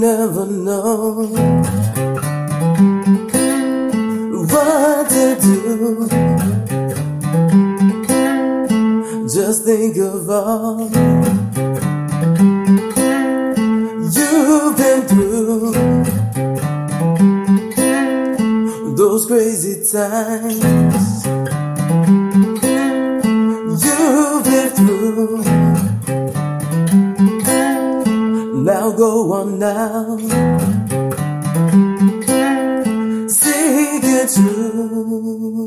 never know what to do. Just think of all you've been through. Those crazy times. Now go on now. Sing it true.